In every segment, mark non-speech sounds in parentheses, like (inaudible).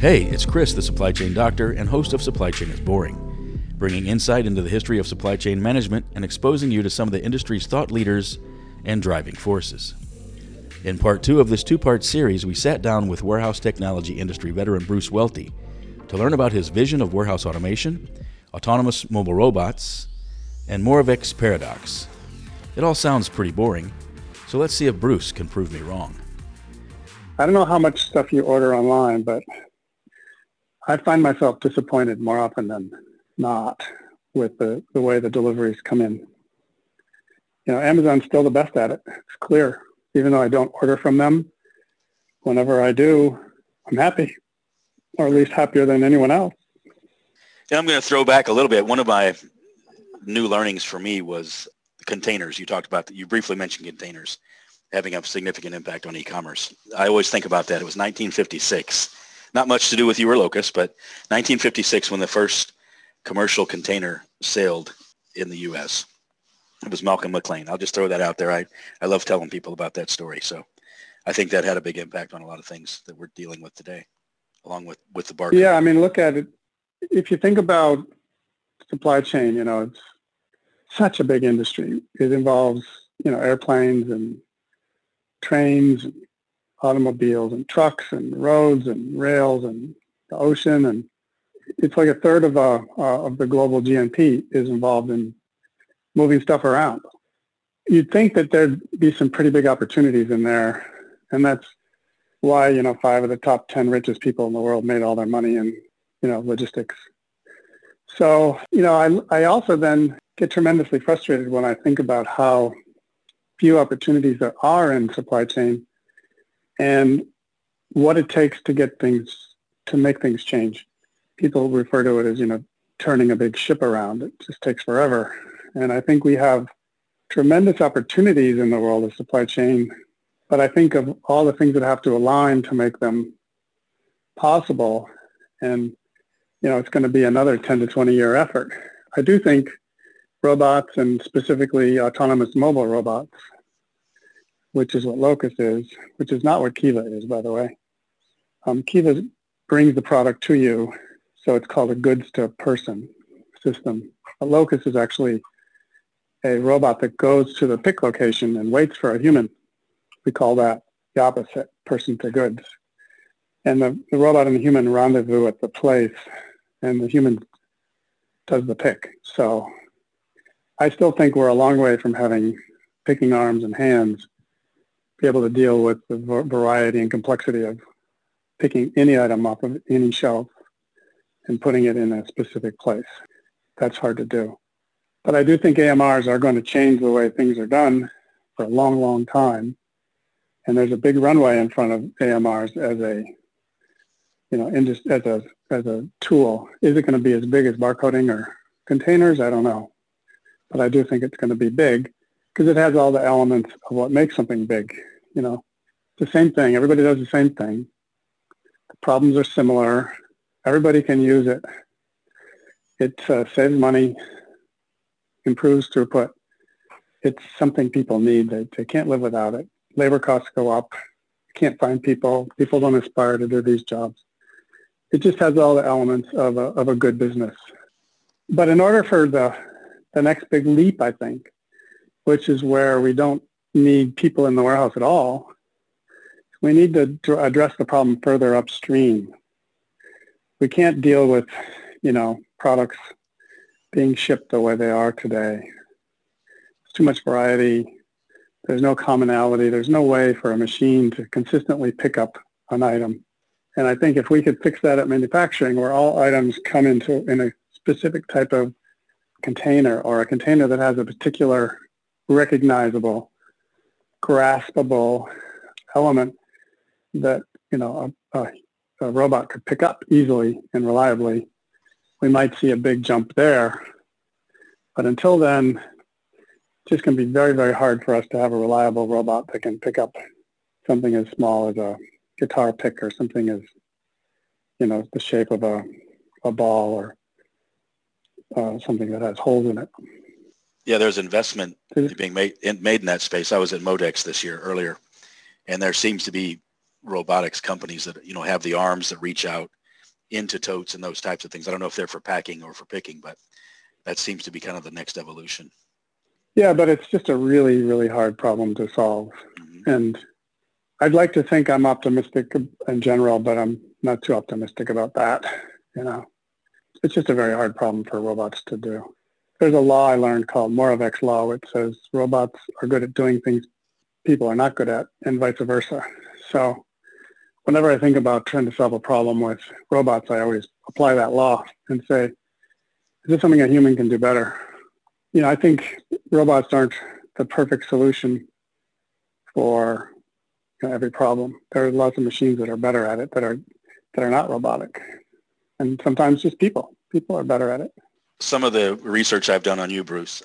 Hey, it's Chris, the supply chain doctor and host of Supply Chain is Boring, bringing insight into the history of supply chain management and exposing you to some of the industry's thought leaders and driving forces. In part two of this two part series, we sat down with warehouse technology industry veteran Bruce Welty to learn about his vision of warehouse automation, autonomous mobile robots, and Moravec's paradox. It all sounds pretty boring, so let's see if Bruce can prove me wrong. I don't know how much stuff you order online, but I find myself disappointed more often than not with the, the way the deliveries come in. You know, Amazon's still the best at it. It's clear. Even though I don't order from them, whenever I do, I'm happy, or at least happier than anyone else. Yeah, I'm going to throw back a little bit. One of my new learnings for me was containers. You talked about that. You briefly mentioned containers having a significant impact on e-commerce. I always think about that. It was 1956 not much to do with you or Locus, but 1956 when the first commercial container sailed in the U.S. It was Malcolm McLean. I'll just throw that out there. I, I love telling people about that story. So I think that had a big impact on a lot of things that we're dealing with today, along with, with the bar. Yeah, I mean, look at it. If you think about supply chain, you know, it's such a big industry. It involves, you know, airplanes and trains and automobiles and trucks and roads and rails and the ocean and it's like a third of uh, uh, of the global GNP is involved in moving stuff around. You'd think that there'd be some pretty big opportunities in there, and that's why you know five of the top ten richest people in the world made all their money in you know logistics. So you know I I also then get tremendously frustrated when I think about how few opportunities there are in supply chain and what it takes to get things, to make things change. People refer to it as, you know, turning a big ship around. It just takes forever. And I think we have tremendous opportunities in the world of supply chain, but I think of all the things that have to align to make them possible. And, you know, it's going to be another 10 to 20 year effort. I do think robots and specifically autonomous mobile robots which is what Locus is, which is not what Kiva is, by the way. Um, Kiva brings the product to you, so it's called a goods to person system. A Locus is actually a robot that goes to the pick location and waits for a human. We call that the opposite, person to goods. And the, the robot and the human rendezvous at the place, and the human does the pick. So I still think we're a long way from having picking arms and hands be able to deal with the variety and complexity of picking any item off of any shelf and putting it in a specific place. That's hard to do. But I do think AMRs are going to change the way things are done for a long, long time. And there's a big runway in front of AMRs as a, you know, as a, as a tool. Is it going to be as big as barcoding or containers? I don't know. But I do think it's going to be big because it has all the elements of what makes something big. You know, it's the same thing. Everybody does the same thing. The problems are similar. Everybody can use it. It uh, saves money, improves throughput. It's something people need. They, they can't live without it. Labor costs go up. Can't find people. People don't aspire to do these jobs. It just has all the elements of a, of a good business. But in order for the, the next big leap, I think, which is where we don't need people in the warehouse at all. We need to address the problem further upstream. We can't deal with, you know, products being shipped the way they are today. There's too much variety. There's no commonality. There's no way for a machine to consistently pick up an item. And I think if we could fix that at manufacturing where all items come into in a specific type of container or a container that has a particular recognizable, graspable element that you know a, a, a, robot could pick up easily and reliably, we might see a big jump there. But until then, it's just going to be very, very hard for us to have a reliable robot that can pick up something as small as a guitar pick or something as, you know, the shape of a, a ball or uh, something that has holes in it. Yeah, there's investment being made in, made in that space. I was at Modex this year earlier, and there seems to be robotics companies that you know have the arms that reach out into totes and those types of things. I don't know if they're for packing or for picking, but that seems to be kind of the next evolution. Yeah, but it's just a really, really hard problem to solve. Mm-hmm. And I'd like to think I'm optimistic in general, but I'm not too optimistic about that. You know, it's just a very hard problem for robots to do. There's a law I learned called Moravec's law, which says robots are good at doing things people are not good at, and vice versa. So whenever I think about trying to solve a problem with robots, I always apply that law and say, is this something a human can do better? You know, I think robots aren't the perfect solution for you know, every problem. There are lots of machines that are better at it that are that are not robotic, and sometimes just people. People are better at it. Some of the research I've done on you, Bruce,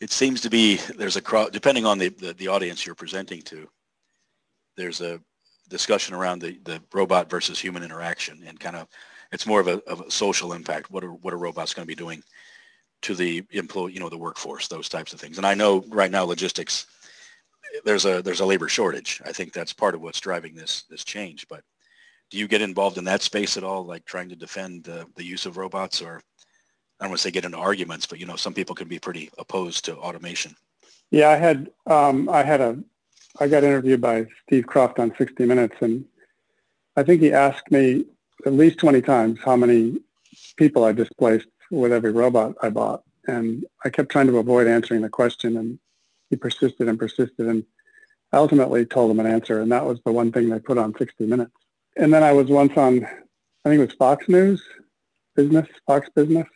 it seems to be there's a crowd depending on the, the, the audience you're presenting to. There's a discussion around the, the robot versus human interaction and kind of it's more of a, of a social impact. What are what are robots going to be doing to the employee, you know, the workforce, those types of things. And I know right now logistics, there's a there's a labor shortage. I think that's part of what's driving this this change. But do you get involved in that space at all, like trying to defend uh, the use of robots, or I don't want to say get into arguments, but you know, some people can be pretty opposed to automation. Yeah, I had um, I had a I got interviewed by Steve Kroft on 60 Minutes, and I think he asked me at least 20 times how many people I displaced with every robot I bought. And I kept trying to avoid answering the question, and he persisted and persisted. And ultimately told him an answer, and that was the one thing they put on 60 Minutes. And then I was once on, I think it was Fox News, Business, Fox Business,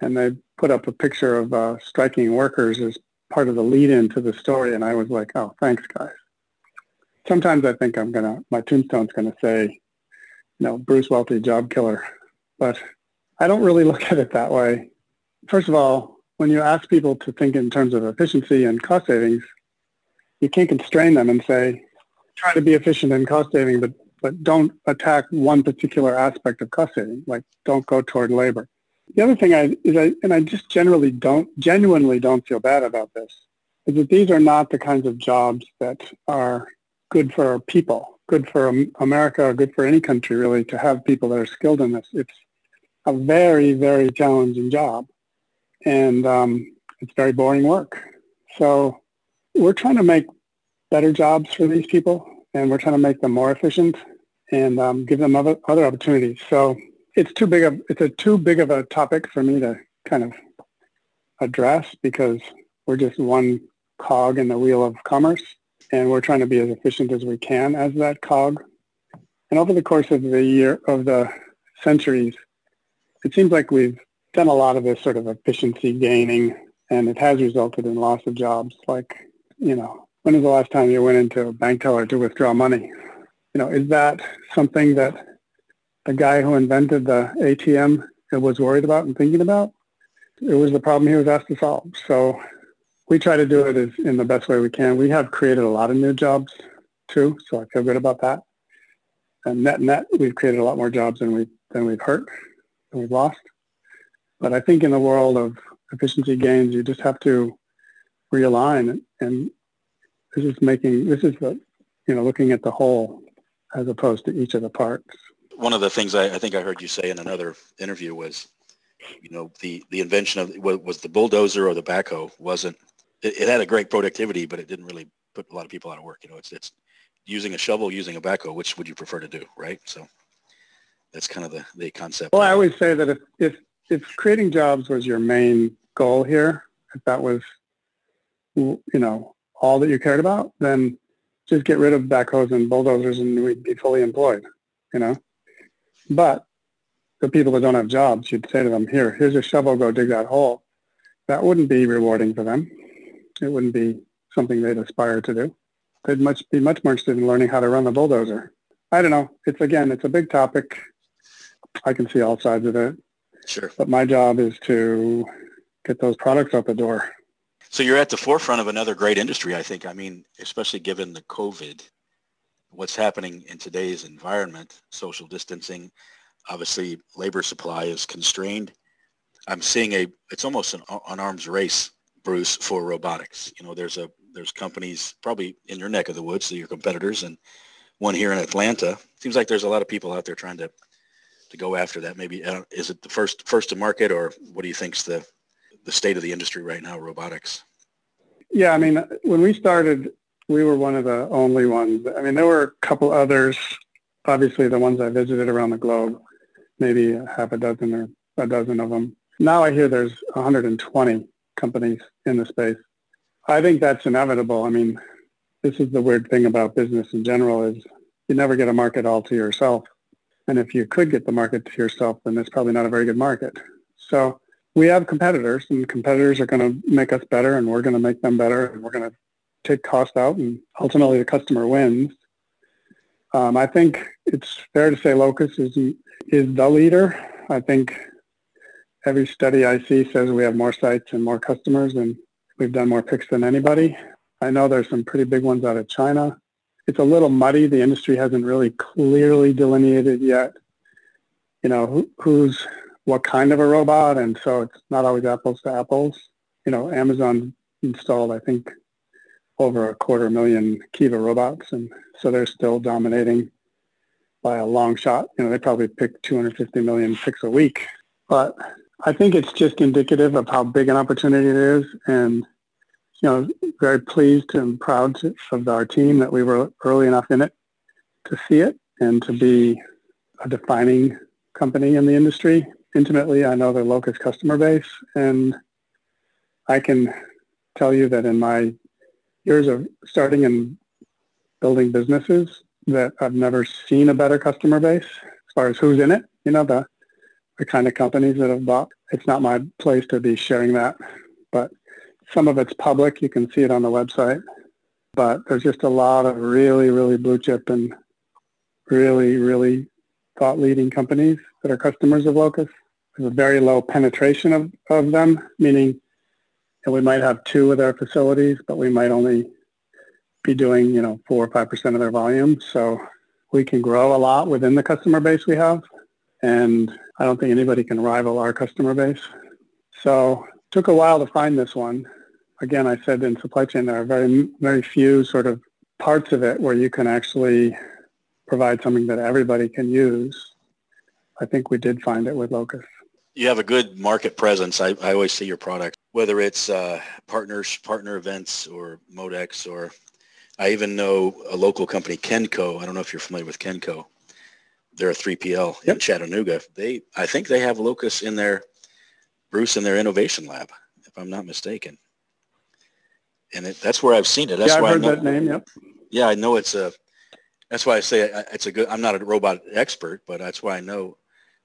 and they put up a picture of uh, striking workers as part of the lead-in to the story, and I was like, oh, thanks, guys. Sometimes I think I'm gonna, my tombstone's gonna say, you know, Bruce Welty, job killer, but I don't really (laughs) look at it that way. First of all, when you ask people to think in terms of efficiency and cost savings, you can't constrain them and say, try to be efficient in cost saving, but, but don't attack one particular aspect of cost saving, like don't go toward labor. The other thing I, is I, and I just generally don't, genuinely don't feel bad about this, is that these are not the kinds of jobs that are good for people, good for America, good for any country really to have people that are skilled in this. It's a very, very challenging job. And um, it's very boring work. So we're trying to make better jobs for these people, and we're trying to make them more efficient and um, give them other, other opportunities. So it's too big of it's a too big of a topic for me to kind of address because we're just one cog in the wheel of commerce and we're trying to be as efficient as we can as that cog. And over the course of the year of the centuries, it seems like we've done a lot of this sort of efficiency gaining and it has resulted in loss of jobs. Like, you know, when was the last time you went into a bank teller to withdraw money? You know, is that something that the guy who invented the ATM was worried about and thinking about? It was the problem he was asked to solve. So we try to do it as, in the best way we can. We have created a lot of new jobs too, so I feel good about that. And net net, we've created a lot more jobs than we than we've hurt and we've lost. But I think in the world of efficiency gains, you just have to realign, and this is making this is the you know looking at the whole as opposed to each of the parts. One of the things I, I think I heard you say in another interview was, you know, the the invention of was the bulldozer or the backhoe wasn't. It, it had a great productivity, but it didn't really put a lot of people out of work. You know, it's it's using a shovel, using a backhoe. Which would you prefer to do, right? So that's kind of the, the concept. Well, I always say that if, if, if creating jobs was your main goal here, if that was, you know, all that you cared about, then just get rid of backhoes and bulldozers and we'd be fully employed, you know. But the people that don't have jobs, you'd say to them, here, here's a shovel, go dig that hole. That wouldn't be rewarding for them. It wouldn't be something they'd aspire to do. They'd much be much more interested in learning how to run the bulldozer. I don't know. It's again, it's a big topic. I can see all sides of it. Sure. But my job is to get those products out the door. So you're at the forefront of another great industry, I think. I mean, especially given the COVID, what's happening in today's environment, social distancing, obviously labor supply is constrained. I'm seeing a, it's almost an, an arms race Bruce, for robotics? You know, there's a there's companies probably in your neck of the woods, your competitors, and one here in Atlanta. Seems like there's a lot of people out there trying to to go after that. Maybe uh, is it the first first to market, or what do you think's the the state of the industry right now, robotics? Yeah, I mean, when we started, we were one of the only ones. I mean, there were a couple others, obviously the ones I visited around the globe, maybe half a dozen or a dozen of them. Now I hear there's 120 companies in the space. I think that's inevitable. I mean, this is the weird thing about business in general is you never get a market all to yourself. And if you could get the market to yourself, then it's probably not a very good market. So we have competitors and competitors are going to make us better and we're going to make them better and we're going to take cost out and ultimately the customer wins. Um, I think it's fair to say Locus is, is the leader. I think every study I see says we have more sites and more customers and we've done more picks than anybody. I know there's some pretty big ones out of China. It's a little muddy. The industry hasn't really clearly delineated yet, you know, who, who's what kind of a robot. And so it's not always apples to apples. You know, Amazon installed, I think, over a quarter million Kiva robots. And so they're still dominating by a long shot. You know, they probably pick 250 million picks a week. But I think it's just indicative of how big an opportunity it is. And, you know, very pleased and proud to, of our team that we were early enough in it to see it and to be a defining company in the industry. Intimately, I know the Locus customer base, and I can tell you that in my years of starting and building businesses, that I've never seen a better customer base as far as who's in it. You know, the the kind of companies that have bought. It's not my place to be sharing that, but some of it's public. You can see it on the website. But there's just a lot of really, really blue chip and really, really thought leading companies that are customers of Locus. There's a very low penetration of, of them, meaning that we might have two of their facilities, but we might only be doing, you know, four or five percent of their volume. So we can grow a lot within the customer base we have. And I don't think anybody can rival our customer base. So took a while to find this one. Again, I said in supply chain there are very, very few sort of parts of it where you can actually provide something that everybody can use. I think we did find it with Locus. You have a good market presence. I, I always see your product, whether it's uh, partners, partner events or Modex, or I even know a local company, Kenco. I don't know if you're familiar with Kenco they're a 3PL yep. in Chattanooga. They, I think they have Locus in their, Bruce in their innovation lab, if I'm not mistaken. And it, that's where I've seen it. That's yeah, I've why heard I know, that name. Yep. Yeah, I know it's a. That's why I say it's a good. I'm not a robot expert, but that's why I know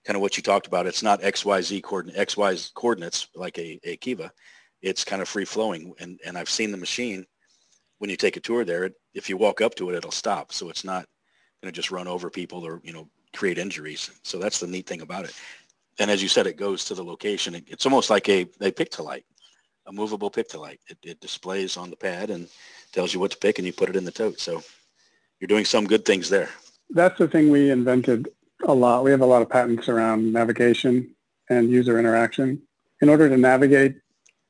kind of what you talked about. It's not X Y Z coordinate X Y coordinates like a, a Kiva. It's kind of free flowing, and and I've seen the machine. When you take a tour there, if you walk up to it, it'll stop. So it's not going to just run over people or you know create injuries. So that's the neat thing about it. And as you said, it goes to the location. It's almost like a, a pick-to-light, a movable pick-to-light. It, it displays on the pad and tells you what to pick and you put it in the tote. So you're doing some good things there. That's the thing we invented a lot. We have a lot of patents around navigation and user interaction. In order to navigate,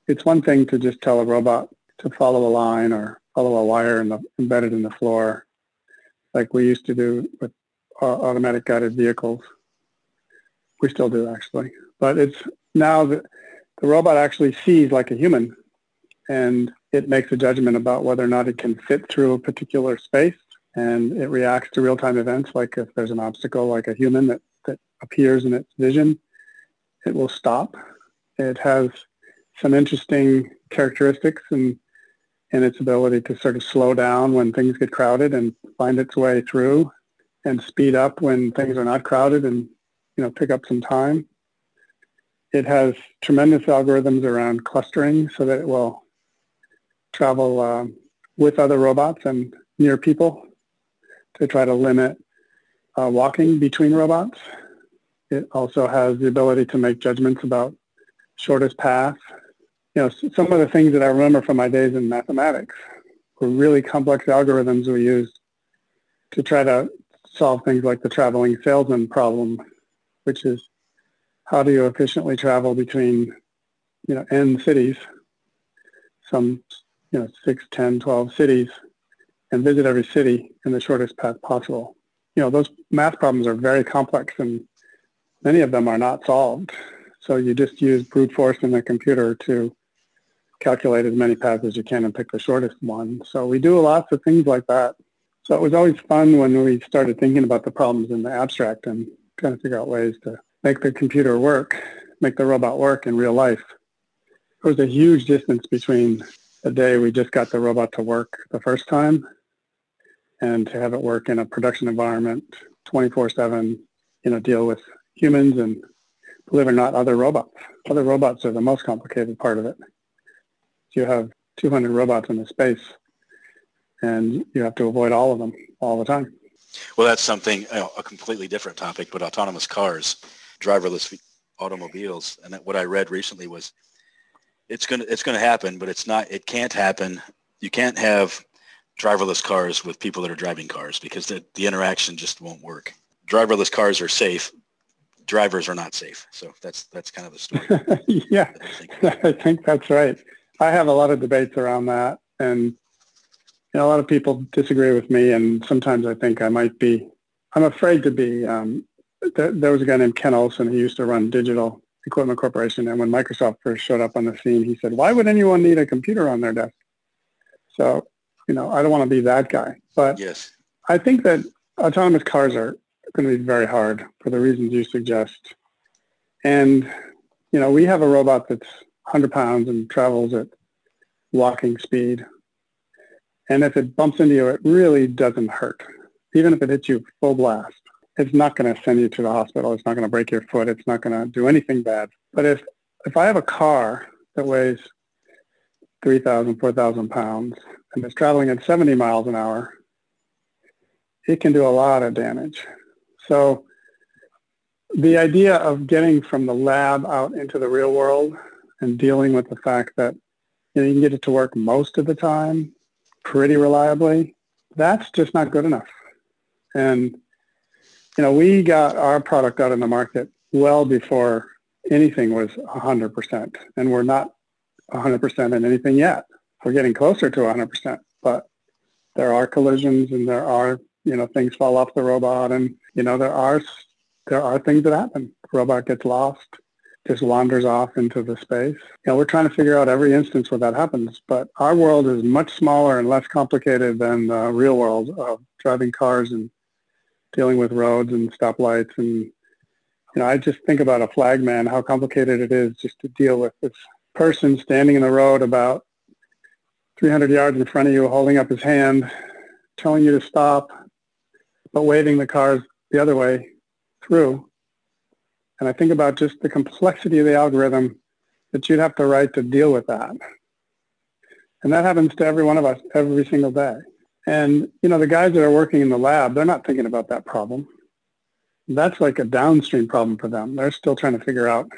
it's one thing to just tell a robot to follow a line or follow a wire in the, embedded in the floor like we used to do with automatic guided vehicles. We still do actually, but it's now that the robot actually sees like a human and it makes a judgment about whether or not it can fit through a particular space and it reacts to real-time events like if there's an obstacle like a human that, that appears in its vision, it will stop. It has some interesting characteristics and in its ability to sort of slow down when things get crowded and find its way through and speed up when things are not crowded and you know pick up some time. It has tremendous algorithms around clustering so that it will travel uh, with other robots and near people to try to limit uh, walking between robots. It also has the ability to make judgments about shortest path. You know, some of the things that I remember from my days in mathematics were really complex algorithms we used to try to solve things like the traveling salesman problem, which is how do you efficiently travel between, you know, end cities some, you know, six, 10, 12 cities and visit every city in the shortest path possible. You know, those math problems are very complex and many of them are not solved. So you just use brute force in the computer to calculate as many paths as you can and pick the shortest one. So we do lots of things like that. So it was always fun when we started thinking about the problems in the abstract and trying to figure out ways to make the computer work, make the robot work in real life. There was a huge distance between the day we just got the robot to work the first time and to have it work in a production environment 24-7, you know, deal with humans and believe it or not, other robots. Other robots are the most complicated part of it. You have 200 robots in the space and you have to avoid all of them all the time. Well, that's something, you know, a completely different topic, but autonomous cars, driverless automobiles. And what I read recently was it's going to, it's to happen, but it's not, it can't happen. You can't have driverless cars with people that are driving cars because the, the interaction just won't work. Driverless cars are safe. Drivers are not safe. So that's, that's kind of the story. (laughs) yeah, I think. I think that's right. I have a lot of debates around that. And you know, a lot of people disagree with me, and sometimes I think I might be. I'm afraid to be. Um, there was a guy named Ken Olsen who used to run Digital Equipment Corporation, and when Microsoft first showed up on the scene, he said, "Why would anyone need a computer on their desk?" So, you know, I don't want to be that guy, but yes, I think that autonomous cars are going to be very hard for the reasons you suggest. And you know, we have a robot that's 100 pounds and travels at walking speed and if it bumps into you, it really doesn't hurt. Even if it hits you full blast, it's not going to send you to the hospital. It's not going to break your foot. It's not going to do anything bad. But if, if I have a car that weighs 3,000, 4,000 pounds and it's traveling at 70 miles an hour, it can do a lot of damage. So the idea of getting from the lab out into the real world and dealing with the fact that you, know, you can get it to work most of the time pretty reliably, that's just not good enough. And, you know, we got our product out in the market well before anything was 100%. And we're not 100% in anything yet. We're getting closer to 100%, but there are collisions and there are, you know, things fall off the robot and, you know, there are, there are things that happen. The robot gets lost just wanders off into the space. You know, we're trying to figure out every instance where that happens, but our world is much smaller and less complicated than the real world of driving cars and dealing with roads and stoplights. And, you know, I just think about a flagman, how complicated it is just to deal with this person standing in the road about 300 yards in front of you, holding up his hand, telling you to stop, but waving the cars the other way through and I think about just the complexity of the algorithm that you'd have to write to deal with that. And that happens to every one of us every single day. And, you know, the guys that are working in the lab, they're not thinking about that problem. That's like a downstream problem for them. They're still trying to figure out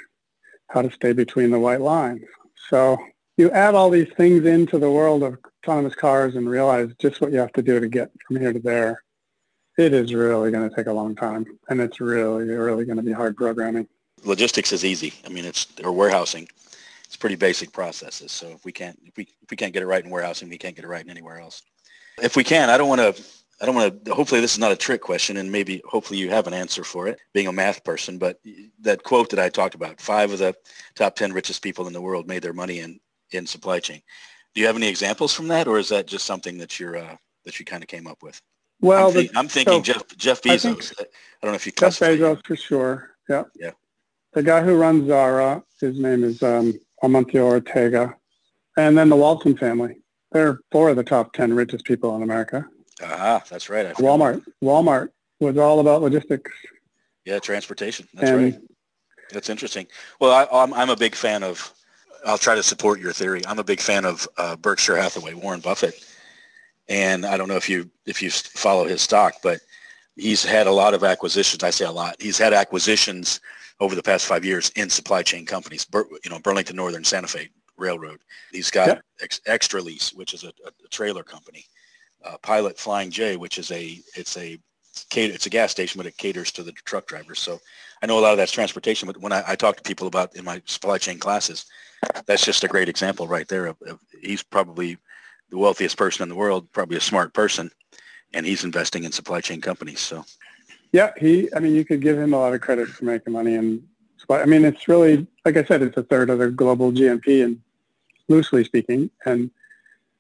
how to stay between the white lines. So you add all these things into the world of autonomous cars and realize just what you have to do to get from here to there it is really going to take a long time, and it's really, really going to be hard programming. Logistics is easy. I mean, it's or warehousing. It's pretty basic processes. So if we can't if we if we can't get it right in warehousing, we can't get it right in anywhere else. If we can, I don't want to. I don't want to. Hopefully, this is not a trick question, and maybe hopefully you have an answer for it. Being a math person, but that quote that I talked about: five of the top ten richest people in the world made their money in in supply chain. Do you have any examples from that, or is that just something that you're uh, that you kind of came up with? Well, I'm, think, I'm thinking so Jeff Jeff Bezos. I, think, I, don't know if you Jeff Bezos for sure. Yeah. Yeah. The guy who runs Zara, his name is um, Amancio Ortega, and then the Walton family. They're four of the top ten richest people in America. Ah, that's right. Walmart. Walmart was all about logistics. Yeah, transportation. That's and, right. That's interesting. Well, I, I'm I'm a big fan of. I'll try to support your theory. I'm a big fan of uh, Berkshire Hathaway, Warren Buffett and I don't know if you if you follow his stock, but he's had a lot of acquisitions. I say a lot. He's had acquisitions over the past five years in supply chain companies. You know, Burlington Northern, Santa Fe Railroad. He's got yeah. Ex- XTRA Lease, which is a, a trailer company. Uh, Pilot Flying J, which is a it's a it's a gas station, but it caters to the truck drivers. So I know a lot of that's transportation, but when I, I talk to people about in my supply chain classes, that's just a great example right there. Of, of, he's probably the wealthiest person in the world, probably a smart person, and he's investing in supply chain companies. So, yeah, he. I mean, you could give him a lot of credit for making money, and I mean, it's really like I said, it's a third of the global GNP, and loosely speaking, and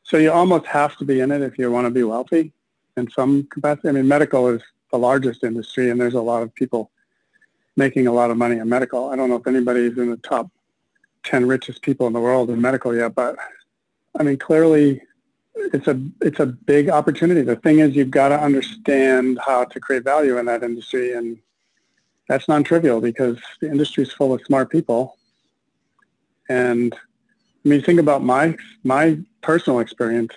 so you almost have to be in it if you want to be wealthy in some capacity. I mean, medical is the largest industry, and there's a lot of people making a lot of money in medical. I don't know if anybody's in the top 10 richest people in the world in medical yet, but I mean, clearly it's a it's a big opportunity. The thing is, you've got to understand how to create value in that industry, and that's non-trivial because the industry is full of smart people. And I mean, think about my my personal experience.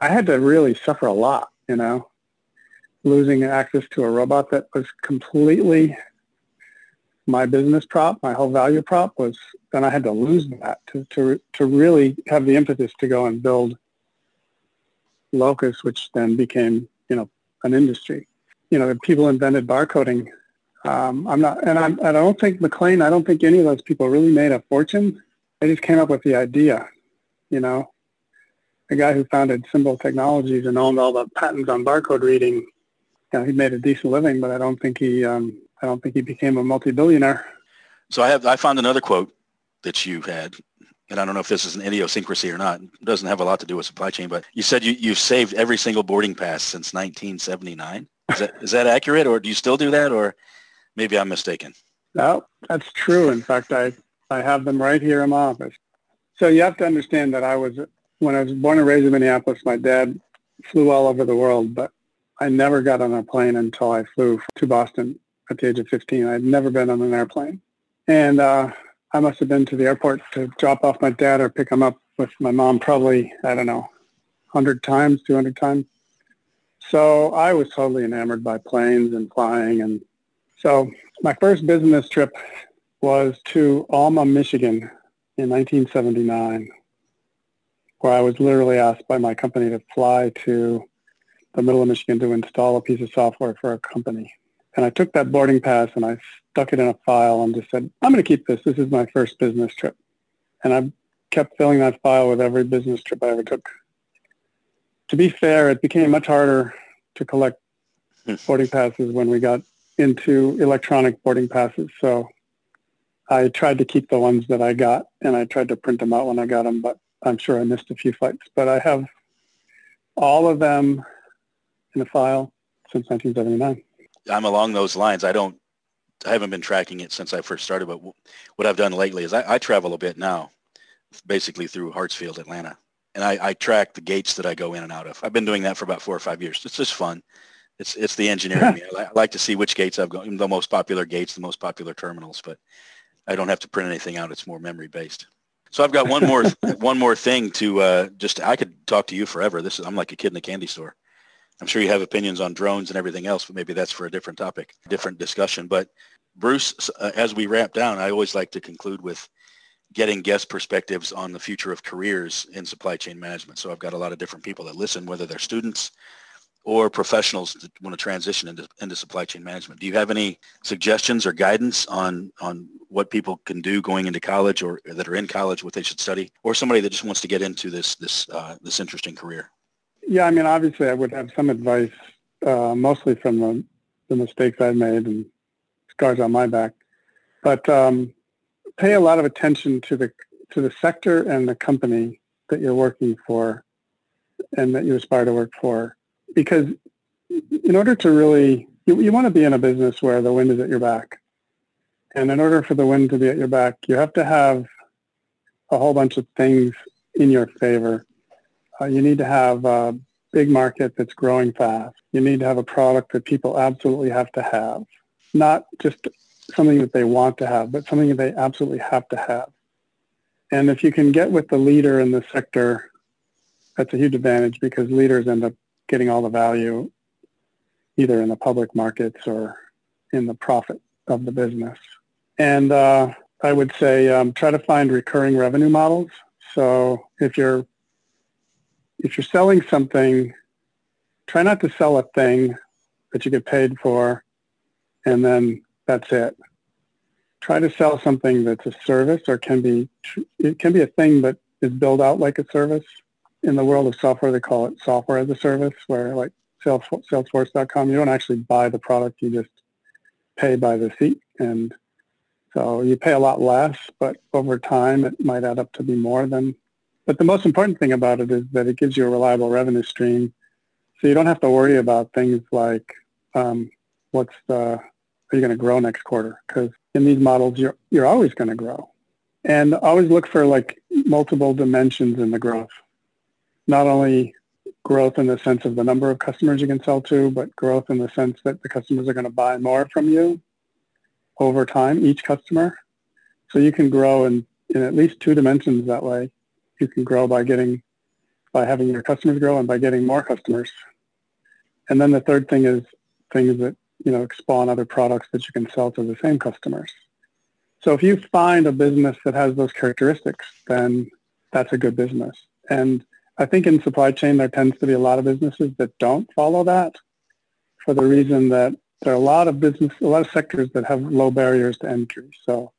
I had to really suffer a lot, you know, losing access to a robot that was completely my business prop, my whole value prop was, and I had to lose that to, to, to really have the impetus to go and build Locus, which then became, you know, an industry. You know, people invented barcoding. Um, I'm not, and I'm, I don't think McLean, I don't think any of those people really made a fortune. They just came up with the idea, you know. The guy who founded Symbol Technologies and owned all the patents on barcode reading, you know, he made a decent living, but I don't think he, um, I don't think he became a multi-billionaire. So I have, I found another quote that you had and I don't know if this is an idiosyncrasy or not. It doesn't have a lot to do with supply chain, but you said you, you've saved every single boarding pass since 1979. Is that, is that accurate or do you still do that or maybe I'm mistaken? No, that's true. In fact, I, I have them right here in my office. So you have to understand that I was, when I was born and raised in Minneapolis, my dad flew all over the world, but I never got on a plane until I flew to Boston at the age of 15. I'd never been on an airplane. And uh, I must have been to the airport to drop off my dad or pick him up with my mom probably, I don't know, 100 times, 200 times. So I was totally enamored by planes and flying. And so my first business trip was to Alma, Michigan in 1979, where I was literally asked by my company to fly to the middle of Michigan to install a piece of software for a company. And I took that boarding pass and I stuck it in a file and just said, I'm going to keep this. This is my first business trip. And I kept filling that file with every business trip I ever took. To be fair, it became much harder to collect hmm. boarding passes when we got into electronic boarding passes. So I tried to keep the ones that I got and I tried to print them out when I got them, but I'm sure I missed a few flights. But I have all of them in a file since 1979. I'm along those lines. I don't, I haven't been tracking it since I first started, but what I've done lately is I, I travel a bit now, basically through Hartsfield, Atlanta. And I, I track the gates that I go in and out of. I've been doing that for about four or five years. It's just fun. It's, it's the engineering. (laughs) I, I like to see which gates I've gone, the most popular gates, the most popular terminals, but I don't have to print anything out. It's more memory based. So I've got one more (laughs) one more thing to uh, just I could talk to you forever. This is I'm like a kid in a candy store. I'm sure you have opinions on drones and everything else, but maybe that's for a different topic, different discussion. But Bruce, uh, as we wrap down, I always like to conclude with getting guest perspectives on the future of careers in supply chain management. So I've got a lot of different people that listen, whether they're students or professionals that want to transition into, into supply chain management. Do you have any suggestions or guidance on, on what people can do going into college or that are in college, what they should study, or somebody that just wants to get into this, this, uh, this interesting career? Yeah, I mean, obviously, I would have some advice, uh, mostly from the, the mistakes I've made and scars on my back. But um, pay a lot of attention to the to the sector and the company that you're working for, and that you aspire to work for, because in order to really, you, you want to be in a business where the wind is at your back, and in order for the wind to be at your back, you have to have a whole bunch of things in your favor uh, you need to have a big market that's growing fast. You need to have a product that people absolutely have to have, not just something that they want to have, but something that they absolutely have to have. And if you can get with the leader in the sector, that's a huge advantage because leaders end up getting all the value either in the public markets or in the profit of the business. And uh, I would say um, try to find recurring revenue models. So if you're if you're selling something, try not to sell a thing that you get paid for, and then that's it. Try to sell something that's a service or can be it can be a thing but is built out like a service. In the world of software, they call it software as a service, where like Salesforce.com, you don't actually buy the product, you just pay by the seat. And so you pay a lot less, but over time it might add up to be more than. But the most important thing about it is that it gives you a reliable revenue stream. So you don't have to worry about things like um, what's the, are you going to grow next quarter? Because in these models, you're, you're always going to grow. And always look for like multiple dimensions in the growth. Not only growth in the sense of the number of customers you can sell to, but growth in the sense that the customers are going to buy more from you over time, each customer. So you can grow in, in at least two dimensions that way. You can grow by getting, by having your customers grow and by getting more customers. And then the third thing is things that, you know, spawn other products that you can sell to the same customers. So if you find a business that has those characteristics, then that's a good business. And I think in supply chain, there tends to be a lot of businesses that don't follow that for the reason that there are a lot of business, a lot of sectors that have low barriers to entry. So,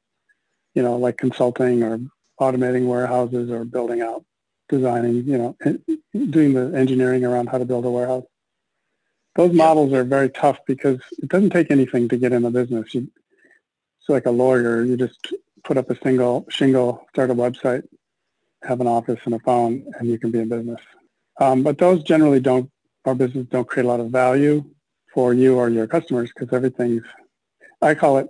you know, like consulting or automating warehouses or building out, designing, you know, doing the engineering around how to build a warehouse. Those yeah. models are very tough because it doesn't take anything to get in the business. You, it's like a lawyer. You just put up a single shingle, start a website, have an office and a phone, and you can be in business. Um, but those generally don't, our business don't create a lot of value for you or your customers because everything's, I call it,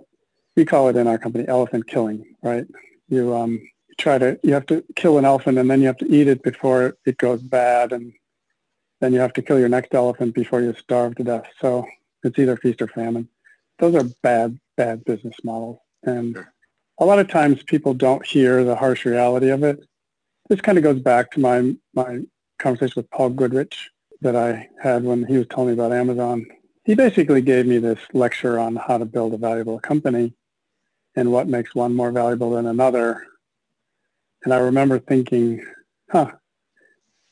we call it in our company elephant killing, right? You, um, you try to, you have to kill an elephant and then you have to eat it before it goes bad and then you have to kill your next elephant before you starve to death. So it's either feast or famine. Those are bad, bad business models. And a lot of times people don't hear the harsh reality of it. This kind of goes back to my, my conversation with Paul Goodrich that I had when he was telling me about Amazon he basically gave me this lecture on how to build a valuable company and what makes one more valuable than another. And I remember thinking, huh,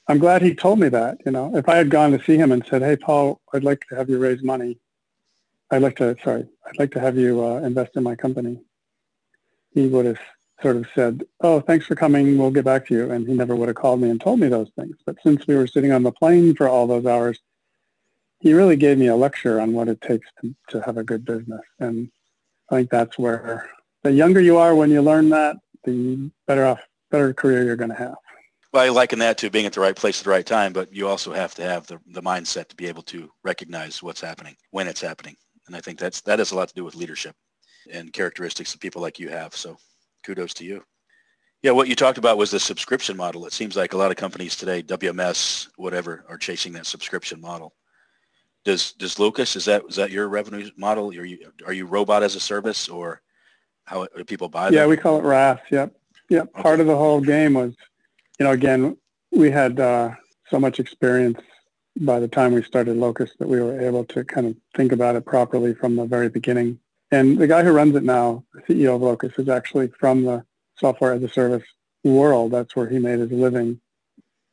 I'm glad he told me that. You know, if I had gone to see him and said, hey, Paul, I'd like to have you raise money. I'd like to, sorry, I'd like to have you uh, invest in my company. He would have sort of said, oh, thanks for coming. We'll get back to you. And he never would have called me and told me those things. But since we were sitting on the plane for all those hours, he really gave me a lecture on what it takes to, to have a good business. And I think that's where the younger you are when you learn that, the better off, better career you're going to have. Well, I liken that to being at the right place at the right time, but you also have to have the, the mindset to be able to recognize what's happening when it's happening. And I think that's, that has a lot to do with leadership and characteristics of people like you have. So kudos to you. Yeah, what you talked about was the subscription model. It seems like a lot of companies today, WMS, whatever, are chasing that subscription model. Does does Lucas is that is that your revenue model? Are you are you robot as a service or how do people buy them? Yeah, we call it RaaS. Yep, yep. Okay. Part of the whole game was, you know, again, we had uh, so much experience by the time we started Locus that we were able to kind of think about it properly from the very beginning. And the guy who runs it now, CEO of Locus, is actually from the software as a service world. That's where he made his living.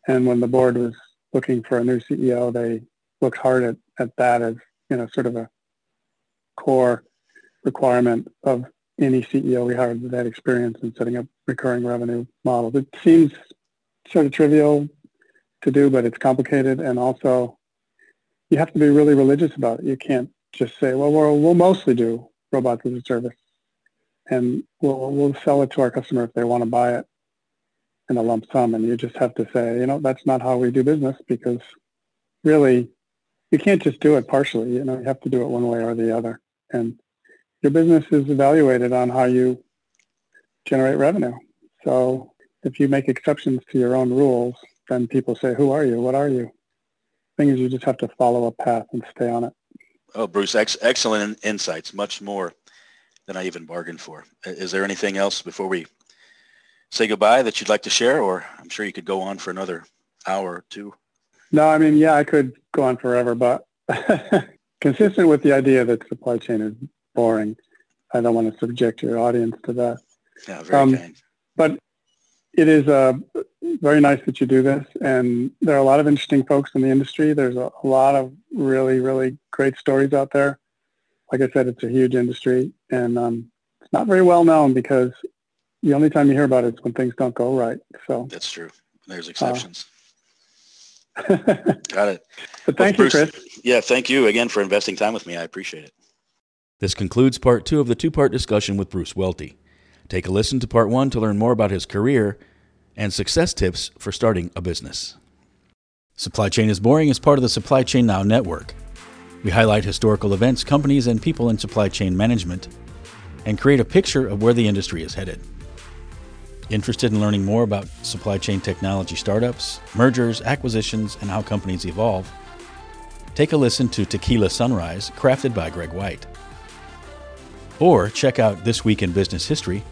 And when the board was looking for a new CEO, they looked hard at at that as you know sort of a core requirement of any CEO we hired with that experience in setting up recurring revenue models. It seems sort of trivial to do, but it's complicated, and also you have to be really religious about it. You can't just say, we'll, we'll mostly do robots as a service, and we'll, we'll sell it to our customer if they want to buy it in a lump sum. And you just have to say, you know, that's not how we do business because really you can't just do it partially. You know, you have to do it one way or the other. And your business is evaluated on how you generate revenue. So if you make exceptions to your own rules, then people say, who are you? What are you? Thing is you just have to follow a path and stay on it. Oh, Bruce, ex- excellent insights, much more than I even bargained for. Is there anything else before we say goodbye that you'd like to share? Or I'm sure you could go on for another hour or two. No, I mean, yeah, I could go on forever, but (laughs) consistent with the idea that supply chain is boring, I don't want to subject your audience to that. Yeah, very um, kind. But it is uh, very nice that you do this, and there are a lot of interesting folks in the industry. There's a, a lot of really, really great stories out there. Like I said, it's a huge industry, and um, it's not very well known because the only time you hear about it is when things don't go right. So that's true. There's uh, exceptions. Uh, (laughs) Got it. But thank well, you, Bruce, Chris. Yeah, thank you again for investing time with me. I appreciate it. This concludes part two of the two-part discussion with Bruce Welty. Take a listen to part one to learn more about his career and success tips for starting a business. Supply Chain is Boring is part of the Supply Chain Now network. We highlight historical events, companies, and people in supply chain management and create a picture of where the industry is headed. Interested in learning more about supply chain technology startups, mergers, acquisitions, and how companies evolve? Take a listen to Tequila Sunrise, crafted by Greg White. Or check out This Week in Business History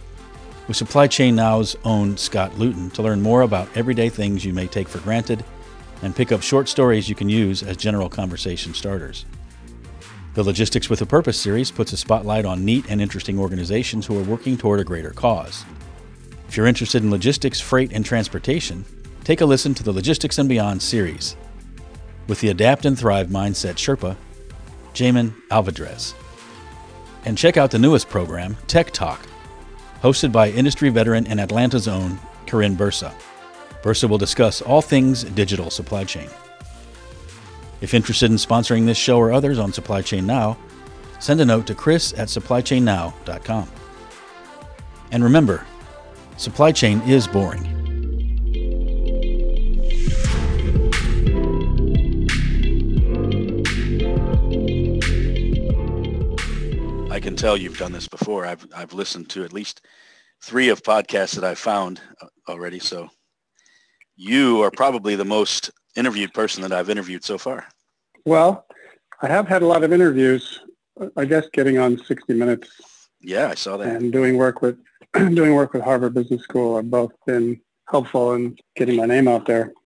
with Supply Chain Now's own Scott Luton to learn more about everyday things you may take for granted and pick up short stories you can use as general conversation starters. The Logistics with a Purpose series puts a spotlight on neat and interesting organizations who are working toward a greater cause. If you're interested in logistics, freight, and transportation, take a listen to the Logistics and Beyond series with the Adapt and Thrive Mindset Sherpa, Jamin Alvadrez. And check out the newest program, Tech Talk, hosted by industry veteran and Atlanta's own Karin Bursa. Bursa will discuss all things digital supply chain. If interested in sponsoring this show or others on Supply Chain Now, send a note to chris at supplychainnow.com. And remember, supply chain is boring. I can tell you've done this before. I've I've listened to at least three of podcasts that I've found uh, already. So you are probably the most interviewed person that I've interviewed so far. Well, I have had a lot of interviews. I guess getting on 60 Minutes. Yeah, I saw that. And doing work with (clears throat) doing work with Harvard Business School have both been helpful in getting my name out there.